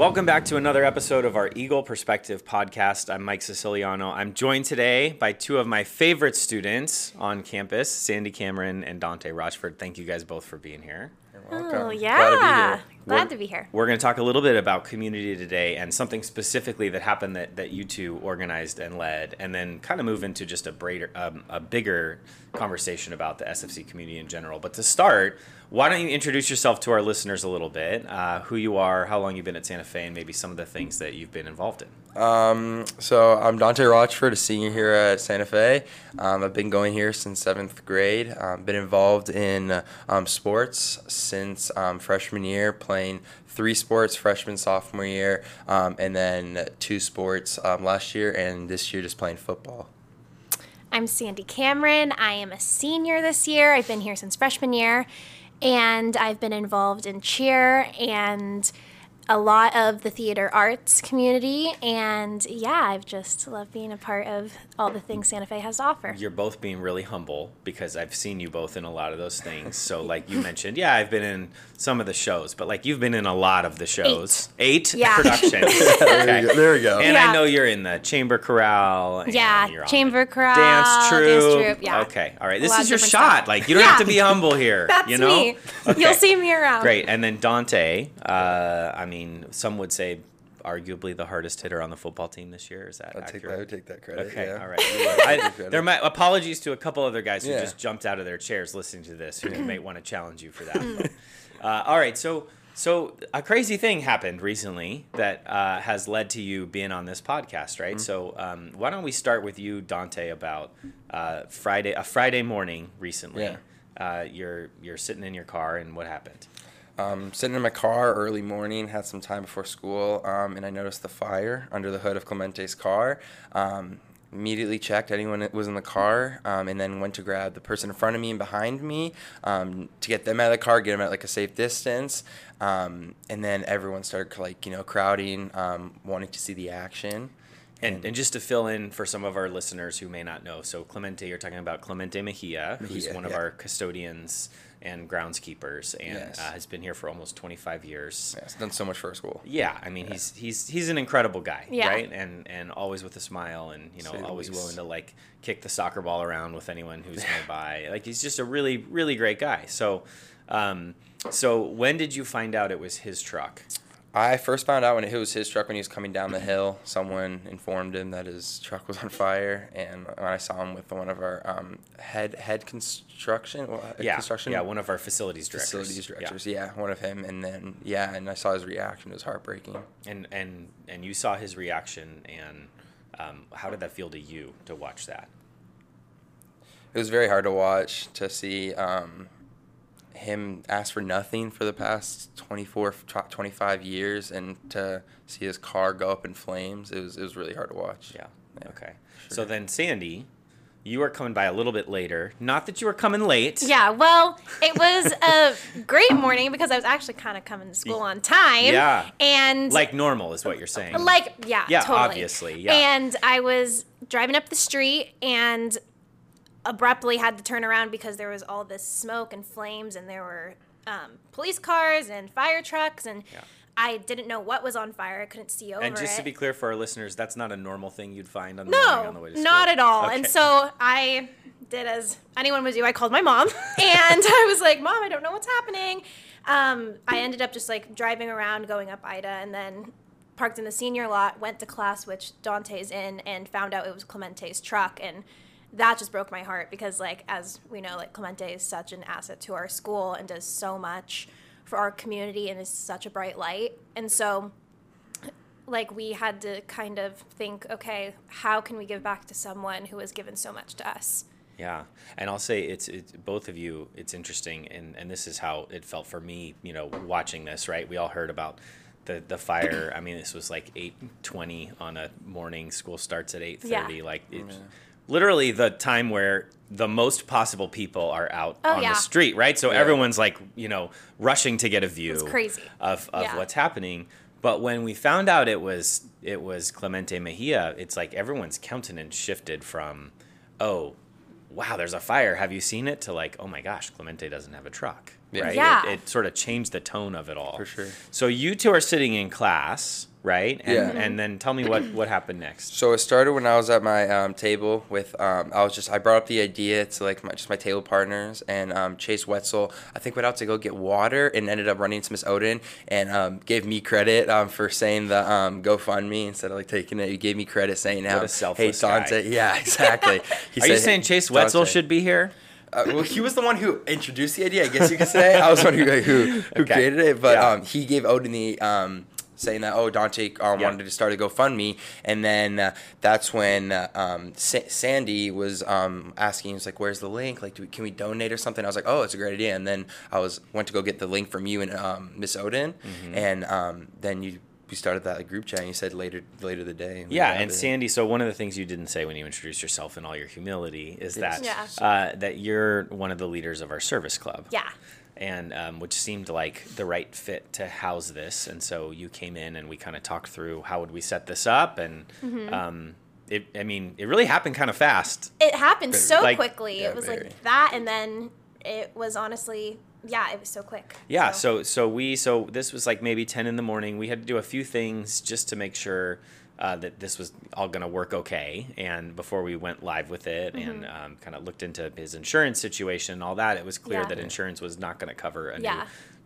Welcome back to another episode of our Eagle Perspective podcast. I'm Mike Siciliano. I'm joined today by two of my favorite students on campus, Sandy Cameron and Dante Rotchford. Thank you guys both for being here. Oh, yeah. Glad to be here. We're going to talk a little bit about community today and something specifically that happened that, that you two organized and led, and then kind of move into just a, brader, um, a bigger conversation about the SFC community in general. But to start, why don't you introduce yourself to our listeners a little bit? Uh, who you are, how long you've been at Santa Fe, and maybe some of the things that you've been involved in. Um, so I'm Dante Rotchford, a senior here at Santa Fe. Um, I've been going here since seventh grade. Um, been involved in um, sports since um, freshman year, playing three sports freshman sophomore year, um, and then two sports last year, and this year just playing football. I'm Sandy Cameron. I am a senior this year. I've been here since freshman year and I've been involved in cheer and a lot of the theater arts community. And yeah, I've just loved being a part of all the things Santa Fe has to offer. You're both being really humble because I've seen you both in a lot of those things. So, like you mentioned, yeah, I've been in some of the shows, but like you've been in a lot of the shows. Eight, Eight yeah. productions. okay. there, we go. And yeah. I know you're in the chamber chorale. yeah, chamber chorale, dance troupe. Dance troupe. Yeah. Okay, all right. This is your shot. Stuff. Like you don't yeah. have to be humble here. That's you know? me. Okay. You'll see me around. Great. And then Dante. Uh, I mean, some would say arguably the hardest hitter on the football team this year. Is that I'll accurate? Take that, I would take that credit. Okay, yeah. all right. I, there might apologies to a couple other guys who Yeah. just jumped out of their chairs listening to this who may want to challenge you for that. uh, all right, so so a crazy thing happened recently that uh, has led to you being on this podcast, right? So um, why don't we start with you, Dante, about uh, Friday a Friday morning recently. Yeah. Uh, you're you're sitting in your car and what happened? Um, sitting in my car early morning, had some time before school, um, and I noticed the fire under the hood of Clemente's car. Um, immediately checked anyone that was in the car, um, and then went to grab the person in front of me and behind me um, to get them out of the car, get them at like a safe distance. Um, and then everyone started like you know crowding, um, wanting to see the action. And, and just to fill in for some of our listeners who may not know, so Clemente, you're talking about Clemente Mejia, who's Mejia, one of our custodians and groundskeepers, and Yes. uh, has been here for almost 25 years. Yeah, it's done so much for our school. Yeah, I mean he's he's he's an incredible guy, Yeah. right? And and always with a smile, and you know Say always least. willing to like kick the soccer ball around with anyone who's nearby. Like he's just a really really great guy. So, um, so when did you find out it was his truck? I first found out when it was his truck when he was coming down the hill. Someone informed him that his truck was on fire, and when I saw him with one of our um, head head construction, well, Yeah, construction yeah, one of our facilities directors. facilities Yeah. directors. Yeah. one of him, and then yeah, and I saw his reaction. It was heartbreaking. and and and you saw his reaction and um, how did that feel to you to watch that It was very hard to watch to see um, him ask for nothing for the past 24, 25 years, and to see his car go up in flames. It was it was really hard to watch. yeah, Yeah, okay sure. so then sandy you were coming by a little bit later not that you were coming late Yeah, well, it was a great morning because I was actually kind of coming to school on time. Yeah. And like normal is what you're saying Like, yeah, Yeah, totally. obviously, yeah. And I was driving up the street and abruptly had to turn around because there was all this smoke and flames and there were um, police cars and fire trucks and Yeah. I didn't know what was on fire. I couldn't see over and just it. to be clear for our listeners that's not a normal thing you'd find on the morning on the way to school not at all. And so I did as anyone would do. I called my mom and I was like, Mom, I don't know what's happening. Um, I ended up just like driving around, going up Ida, and then parked in the senior lot, went to class, which Dante's in, and found out it was Clemente's truck. And that just broke my heart because, like, as we know, like, Clemente is such an asset to our school and does so much for our community and is such a bright light. And so like we had to kind of think okay how can we give back to someone who has given so much to us Yeah, and I'll say it's, it's both of you. It's interesting, and and this is how it felt for me. You know, watching this, right? We all heard about the the fire. I mean, this was like eight twenty on a morning. School starts at eight thirty. Yeah. Like it's oh, literally the time where the most possible people are out Oh, on yeah. the street, right? So everyone's like, you know, rushing to get a view. It's crazy. of of Yeah. what's happening. But when we found out it was it was Clemente Mejia, it's like everyone's countenance shifted from, oh, wow, there's a fire. Have you seen it? To like, oh my gosh, Clemente doesn't have a truck. Yeah. Right? Yeah. It, it sort of changed the tone of it all. For sure. So you two are sitting in class, right? And, Yeah. And then tell me what, what happened next. So it started when I was at my um, table with um, I was just I brought up the idea to like my, just my table partners and um, Chase Wetzel I think went out to go get water and ended up running into Miss Odin and um, gave me credit um, for saying the um, GoFundMe instead of like taking it. You gave me credit saying how a hey Dante guy. yeah exactly. He Are you said, saying Chase Wetzel Dante. should be here? Uh, well, he was the one who introduced the idea. I guess you could say I was the one who who, who Okay. created it, but Yeah. um, he gave Odin the um, saying that oh Dante um, Yeah. wanted to start a GoFundMe, and then uh, that's when uh, um, Sa- Sandy was um, asking, he's like, "Where's the link? Like, do we, can we donate or something?" I was like, "Oh, it's a great idea." And then I was went to go get the link from you and um, Miss Odin, Mm-hmm. and um, then you we started that group chat. and You said later later the day. we Yeah, and it. Sandy. So one of the things you didn't say when you introduced yourself in all your humility is that Yes. uh, that you're one of the leaders of our service club. Yeah. and um, which seemed like the right fit to house this. And so you came in and we kind of talked through how would we set this up, and Mm-hmm. um, it, I mean, it really happened kind of fast. It happened so Like- quickly. Yeah, it was very. like that, and then it was honestly, yeah, it was so quick. Yeah, so so we so this was like maybe ten in the morning. We had to do a few things just to make sure uh, that this was all going to work okay. And before we went live with it and Mm-hmm. um, kind of looked into his insurance situation and all that, it was clear Yeah. that insurance was not going to cover a new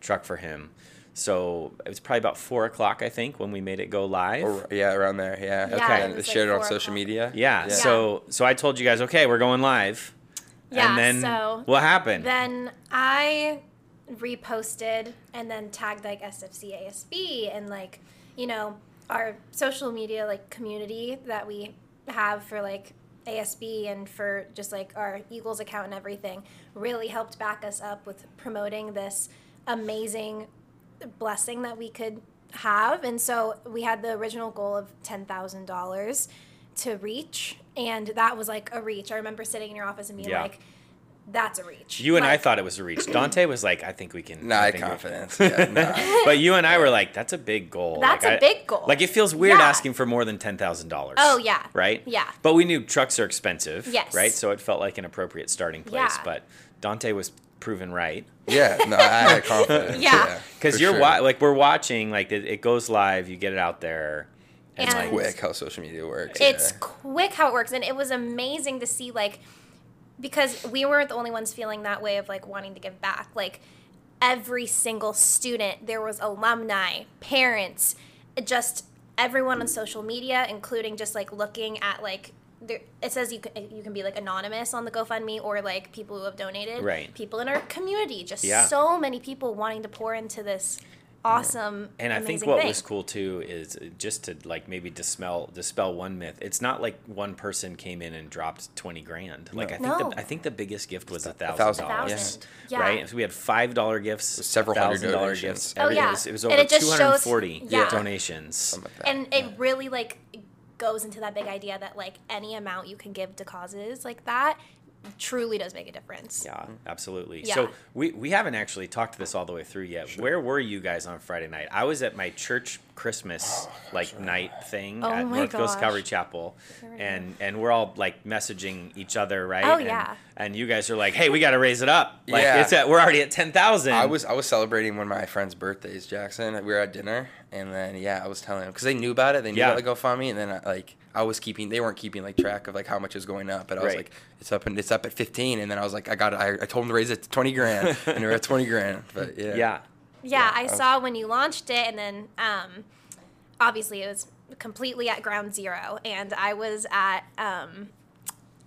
truck for him. So it was probably about four o'clock, I think, when we made it go live. Or, yeah, around there. Yeah. Yeah, Okay. it And was shared it on social o'clock. media. yeah, So so I told you guys, okay, we're going live. Yeah, and then so what happened? Then I reposted and then tagged like SFC ASB and like, you know, our social media like community that we have for like ASB and for just like our Eagles account and everything really helped back us up with promoting this amazing blessing that we could have. And so we had the original goal of $10,000 to reach. And that was like a reach. I remember sitting in your office and being Yeah. like, that's a reach. you and I thought it was a reach. Dante was like, I think we can. Nah, I had think we- confidence. Yeah, nah. but you and I were like, that's a big goal. That's Like, a I- big goal. Like it feels weird Yeah. asking for more than ten thousand dollars. Oh, yeah. Right. Yeah. But we knew trucks are expensive. Yes. Right. So it felt like an appropriate starting place. Yeah. But Dante was proven right Yeah, no, I had confidence. Yeah. because for you're sure. wa- like we're watching like it, it goes live, you get it out there, and, And- like quick how social media works. it's yeah. quick how it works and it was amazing to see like because we weren't the only ones feeling that way of like wanting to give back like every single student there was alumni parents just everyone on social media including just like looking at like there, it says you can you can be like anonymous on the GoFundMe or like people who have donated. Right. People in our community, just Yeah. so many people wanting to pour into this awesome. And I think what thing. was cool too is just to like maybe dispel dispel one myth. It's not like one person came in and dropped twenty grand. Like I think No. the I think the biggest gift was a thousand thousand dollars. Yeah. Right. So we had five dollar gifts, Several hundred $1,000 gifts. Oh, yeah. It was, it was And over it just shows- hundred and forty yeah. donations. Like that. and it really like goes into that big idea that like any amount you can give to causes like that truly does make a difference. Yeah, absolutely. Yeah. So we, we haven't actually talked this all the way through yet. Where were you guys on Friday night? I was at my church Christmas oh, like night thing Oh at my North Coast. Calvary Chapel, and and we're all like messaging each other, right? Oh, And- yeah. And you guys are like, "Hey, we got to raise it up. Like Yeah. it's at we're already at ten thousand. I was I was celebrating one of my friend's birthdays, Jackson. We were at dinner, and then yeah, I was telling them because they knew about it. They knew Yeah. about the GoFundMe, and then I, like I was keeping. They weren't keeping like track of like how much was going up, but I was Right. like, it's up and it's up at fifteen, and then I was like, I got it. I, I told them to raise it to twenty grand, and we're at twenty grand. But yeah, Yeah. Yeah, I I saw when you launched it, and then um, obviously it was completely at ground zero. And I was at um,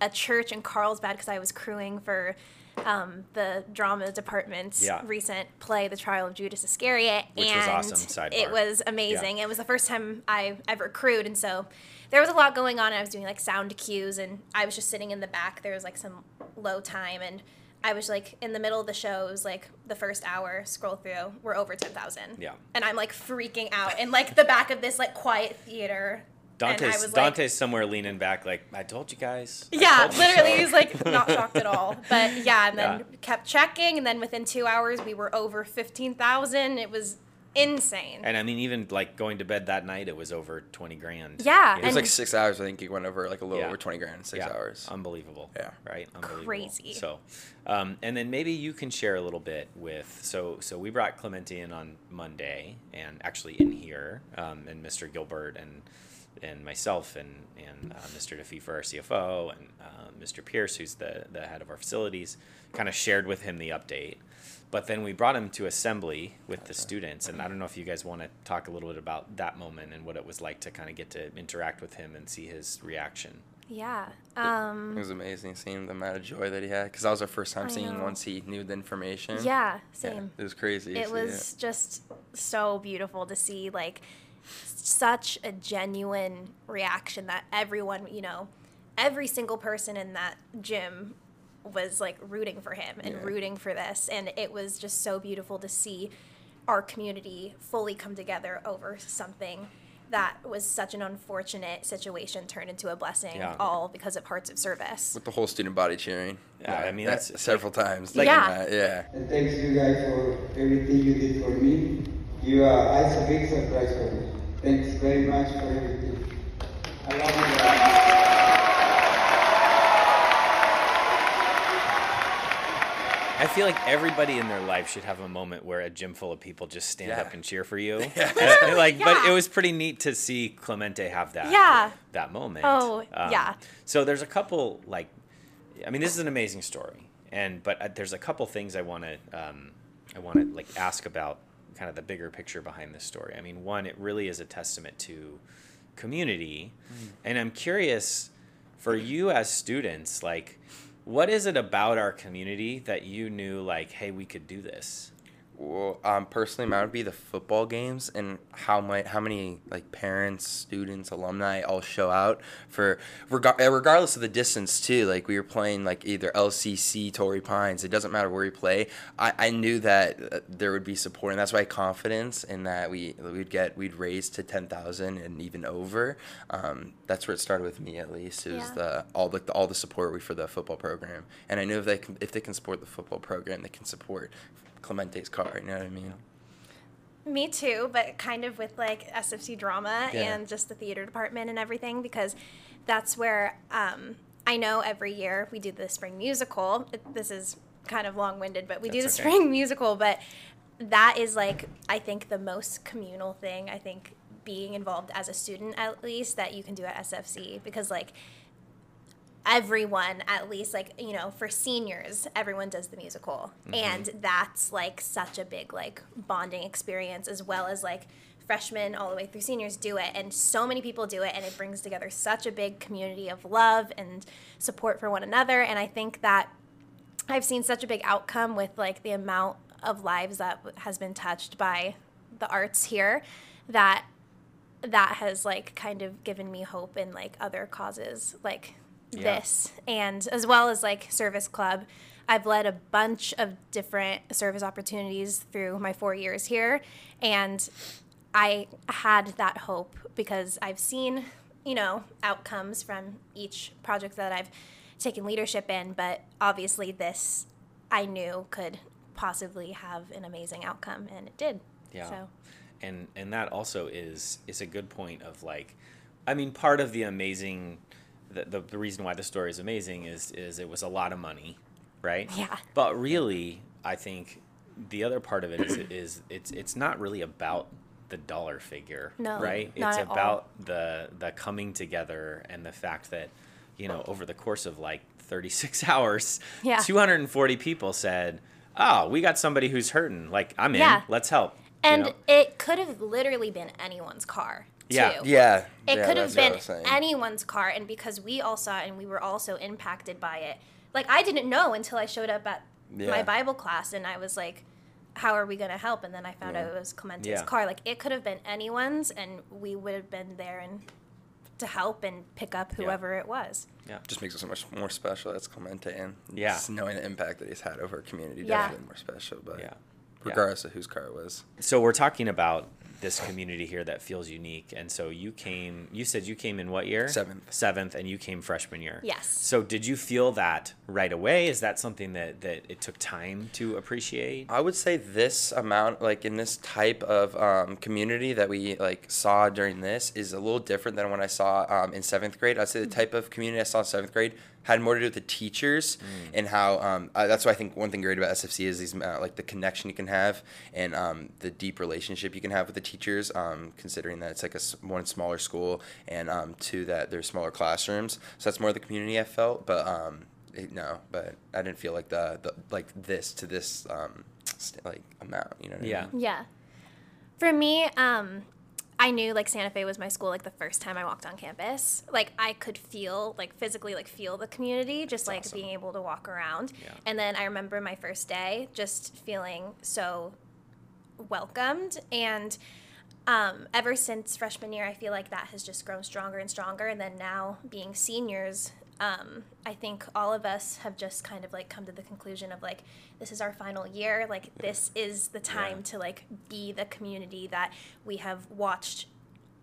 a church in Carlsbad because I was crewing for um, the drama department's Yeah. recent play, The Trial of Judas Iscariot. Which was awesome. It was amazing. It was the first time I ever crewed, and so there was a lot going on. I was doing like sound cues, and I was just sitting in the back. There was like some low time, and I was like in the middle of the show. It was like the first hour scroll through. We're over ten thousand. Yeah. And I'm like freaking out in like the back of this like quiet theater. and I Dante's like, Dante's somewhere leaning back, like I told you guys. Yeah, you literally, so." he was like not shocked at all. But yeah, and then Yeah. kept checking, and then within two hours we were over fifteen thousand. It was insane. And I mean, even like going to bed that night, it was over twenty grand. Yeah, You It was like six hours. I think he went over like a little Yeah. over twenty grand in six Yeah, hours. Unbelievable. Yeah. Right. Unbelievable. Crazy. So, um, and then maybe you can share a little bit with. So, so we brought Clemente in on Monday, and actually in here, um, and Mr. Gilbert and and myself and and uh, Mr. Defee for our CFO and uh, Mr. Pierce, who's the the head of our facilities, kind of shared with him the update. But then we brought him to assembly with the students, and I don't know if you guys want to talk a little bit about that moment and what it was like to kind of get to interact with him and see his reaction. yeah. It Um, was amazing seeing the amount of joy that he had because that was our first time I seeing know. once he knew the information. yeah, Yeah, same. it was crazy. it see was just so beautiful to see like such a genuine reaction that everyone you know every single person in that gym was like rooting for him and Yeah. rooting for this and it was just so beautiful to see our community fully come together over something that was such an unfortunate situation turned into a blessing Yeah. all because of hearts of service with the whole student body cheering. Yeah, I mean, that- that's- several times. Like- Yeah. that, yeah. And thanks you guys for everything you did for me. You are, it's a big surprise for me. Thanks very much for everything. I feel like everybody in their life should have a moment where a gym full of people just stand Yeah. up and cheer for you. And, like, but it was pretty neat to see Clemente have that. Yeah. That moment. Oh, yeah. So there's a couple like, I mean, this is an amazing story, and but uh, there's a couple things I want to, um, I want to like ask about kind of the bigger picture behind this story. I mean, one, it really is a testament to community, and I'm curious for you as students, like what is it about our community that you knew like hey we could do this um, personally, mine would be the football games and how my how many like parents, students, alumni all show out for reg- regardless of the distance too. Like we were playing like either LCC, Torrey Pines. It doesn't matter where we play. I, I knew that uh, there would be support, and that's why confidence in that we we'd get we'd raise to ten thousand and even over. Um, that's where it started with me at least. It was Yeah. the all the all the support we for the football program, and I knew if they can, if they can support the football program, they can support Clemente's car. You know what I mean? Me too, but kind of with like SFC drama Yeah. and just the theater department and everything because that's where um, I know every year we do the spring musical. This is kind of long winded, but we do the okay. spring musical. But that is like, I think, the most communal thing. I think being involved as a student, at least, that you can do at SFC because, like, everyone at least like you know for seniors everyone does the musical. Mm-hmm. And that's like such a big like bonding experience as well as like freshmen all the way through seniors do it. And so many people do it and it brings together such a big community of love and support for one another. And i think that i've seen such a big outcome with like the amount of lives that has been touched by the arts here that that has like kind of given me hope in like other causes like Yeah. this. And as well as like service club i've led a bunch of different service opportunities through my four years here. And i had that hope because i've seen you know outcomes from each project that i've taken leadership in. But obviously this i knew could possibly have an amazing outcome and it did. Yeah. so. And and that also is is a good point of like i mean part of the amazing the, the, the reason why the story is amazing is is it was a lot of money right Yeah. but really i think the other part of it is is it's it's not really about the dollar figure No, right it's at all. about the the coming together and the fact that you know over the course of like 36 hours Yeah. 240 people said oh we got somebody who's hurting like i'm in Yeah. let's help you And know? it could have literally been anyone's car. Too. Yeah. Yeah. It yeah, could have been anyone's car, and because we all saw it and we were also impacted by it. Like I didn't know until I showed up at Yeah. my Bible class, and I was like, "How are we going to help?" And then I found Yeah. out it was Clemente's Yeah. car. Like it could have been anyone's, and we would have been there and to help and pick up Yeah. whoever it was. yeah just makes it so much more special. That's Clemente and Yeah. just knowing the impact that he's had over our community Yeah. definitely more special. But Yeah. Yeah. regardless of whose car it was, so we're talking about this community here that feels unique. And so you came. You said you came in what year? Seventh. Seventh, and you came freshman year. Yes. So did you feel that right away? Is that something that that it took time to appreciate? I would say this amount, like in this type of um, community that we like saw during this, is a little different than when I saw um, in seventh grade. I'd say the type of community I saw in seventh grade had more to do with the teachers and how um, uh, that's why I think one thing great about SFC is these uh, like the connection you can have and um, the deep relationship you can have with the teachers. Um, considering that it's like a s- one smaller school and um, two that there's smaller classrooms, so that's more the community I felt. But um, it, no, but I didn't feel like the, the like this to this um, st- like amount. You know what I Yeah. mean? Yeah. For me, um, I knew like Santa Fe was my school like the first time I walked on campus. Like I could feel like physically like feel the community just like awesome. being able to walk around. Yeah. And then I remember my first day just feeling so welcomed and um, ever since freshman year, I feel like that has just grown stronger and stronger. And then now being seniors, um, I think all of us have just kind of like come to the conclusion of like, this is our final year. Like, this is the time Yeah. to like be the community that we have watched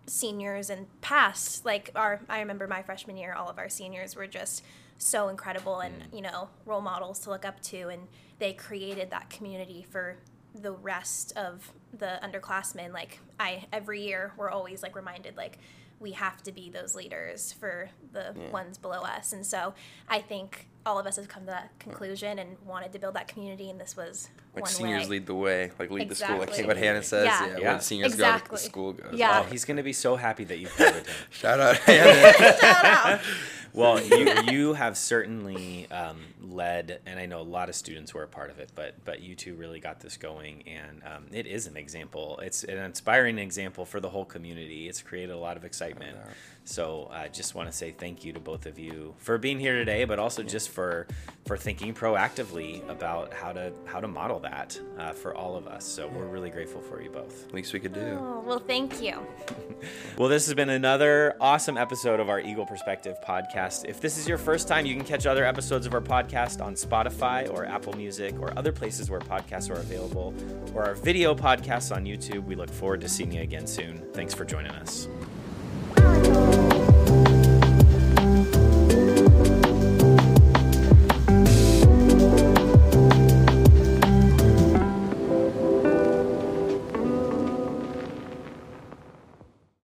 seniors and past. Like, our, I remember my freshman year, all of our seniors were just so incredible and, you know, role models to look up to. And they created that community for the rest of the underclassmen like i every year we're always like reminded like we have to be those leaders for the ones below us and so i think all of us have come to that conclusion and wanted to build that community and this was Like one seniors way. lead the way, like lead the school. Like what Hannah says. Yeah. Yeah, Yeah. when seniors go, the school goes. Yeah. Oh, he's going to be so happy that you covered him. Shout out Hannah. Shout out. Well, you you have certainly um, led, and I know a lot of students were a part of it, but but you two really got this going, and um, it is an example. It's an inspiring example for the whole community. It's created a lot of excitement. So I just want to say thank you to both of you for being here today, but also just for for thinking proactively about how to how to model that uh, for all of us. So we're really grateful for you both. Least we could do. Oh, well thank you Well, this has been another awesome episode of our Eagle Perspective podcast. If this is your first time, you can catch other episodes of our podcast on Spotify or Apple Music or other places where podcasts are available, or our video podcasts on YouTube. We look forward to seeing you again soon. Thanks for joining us.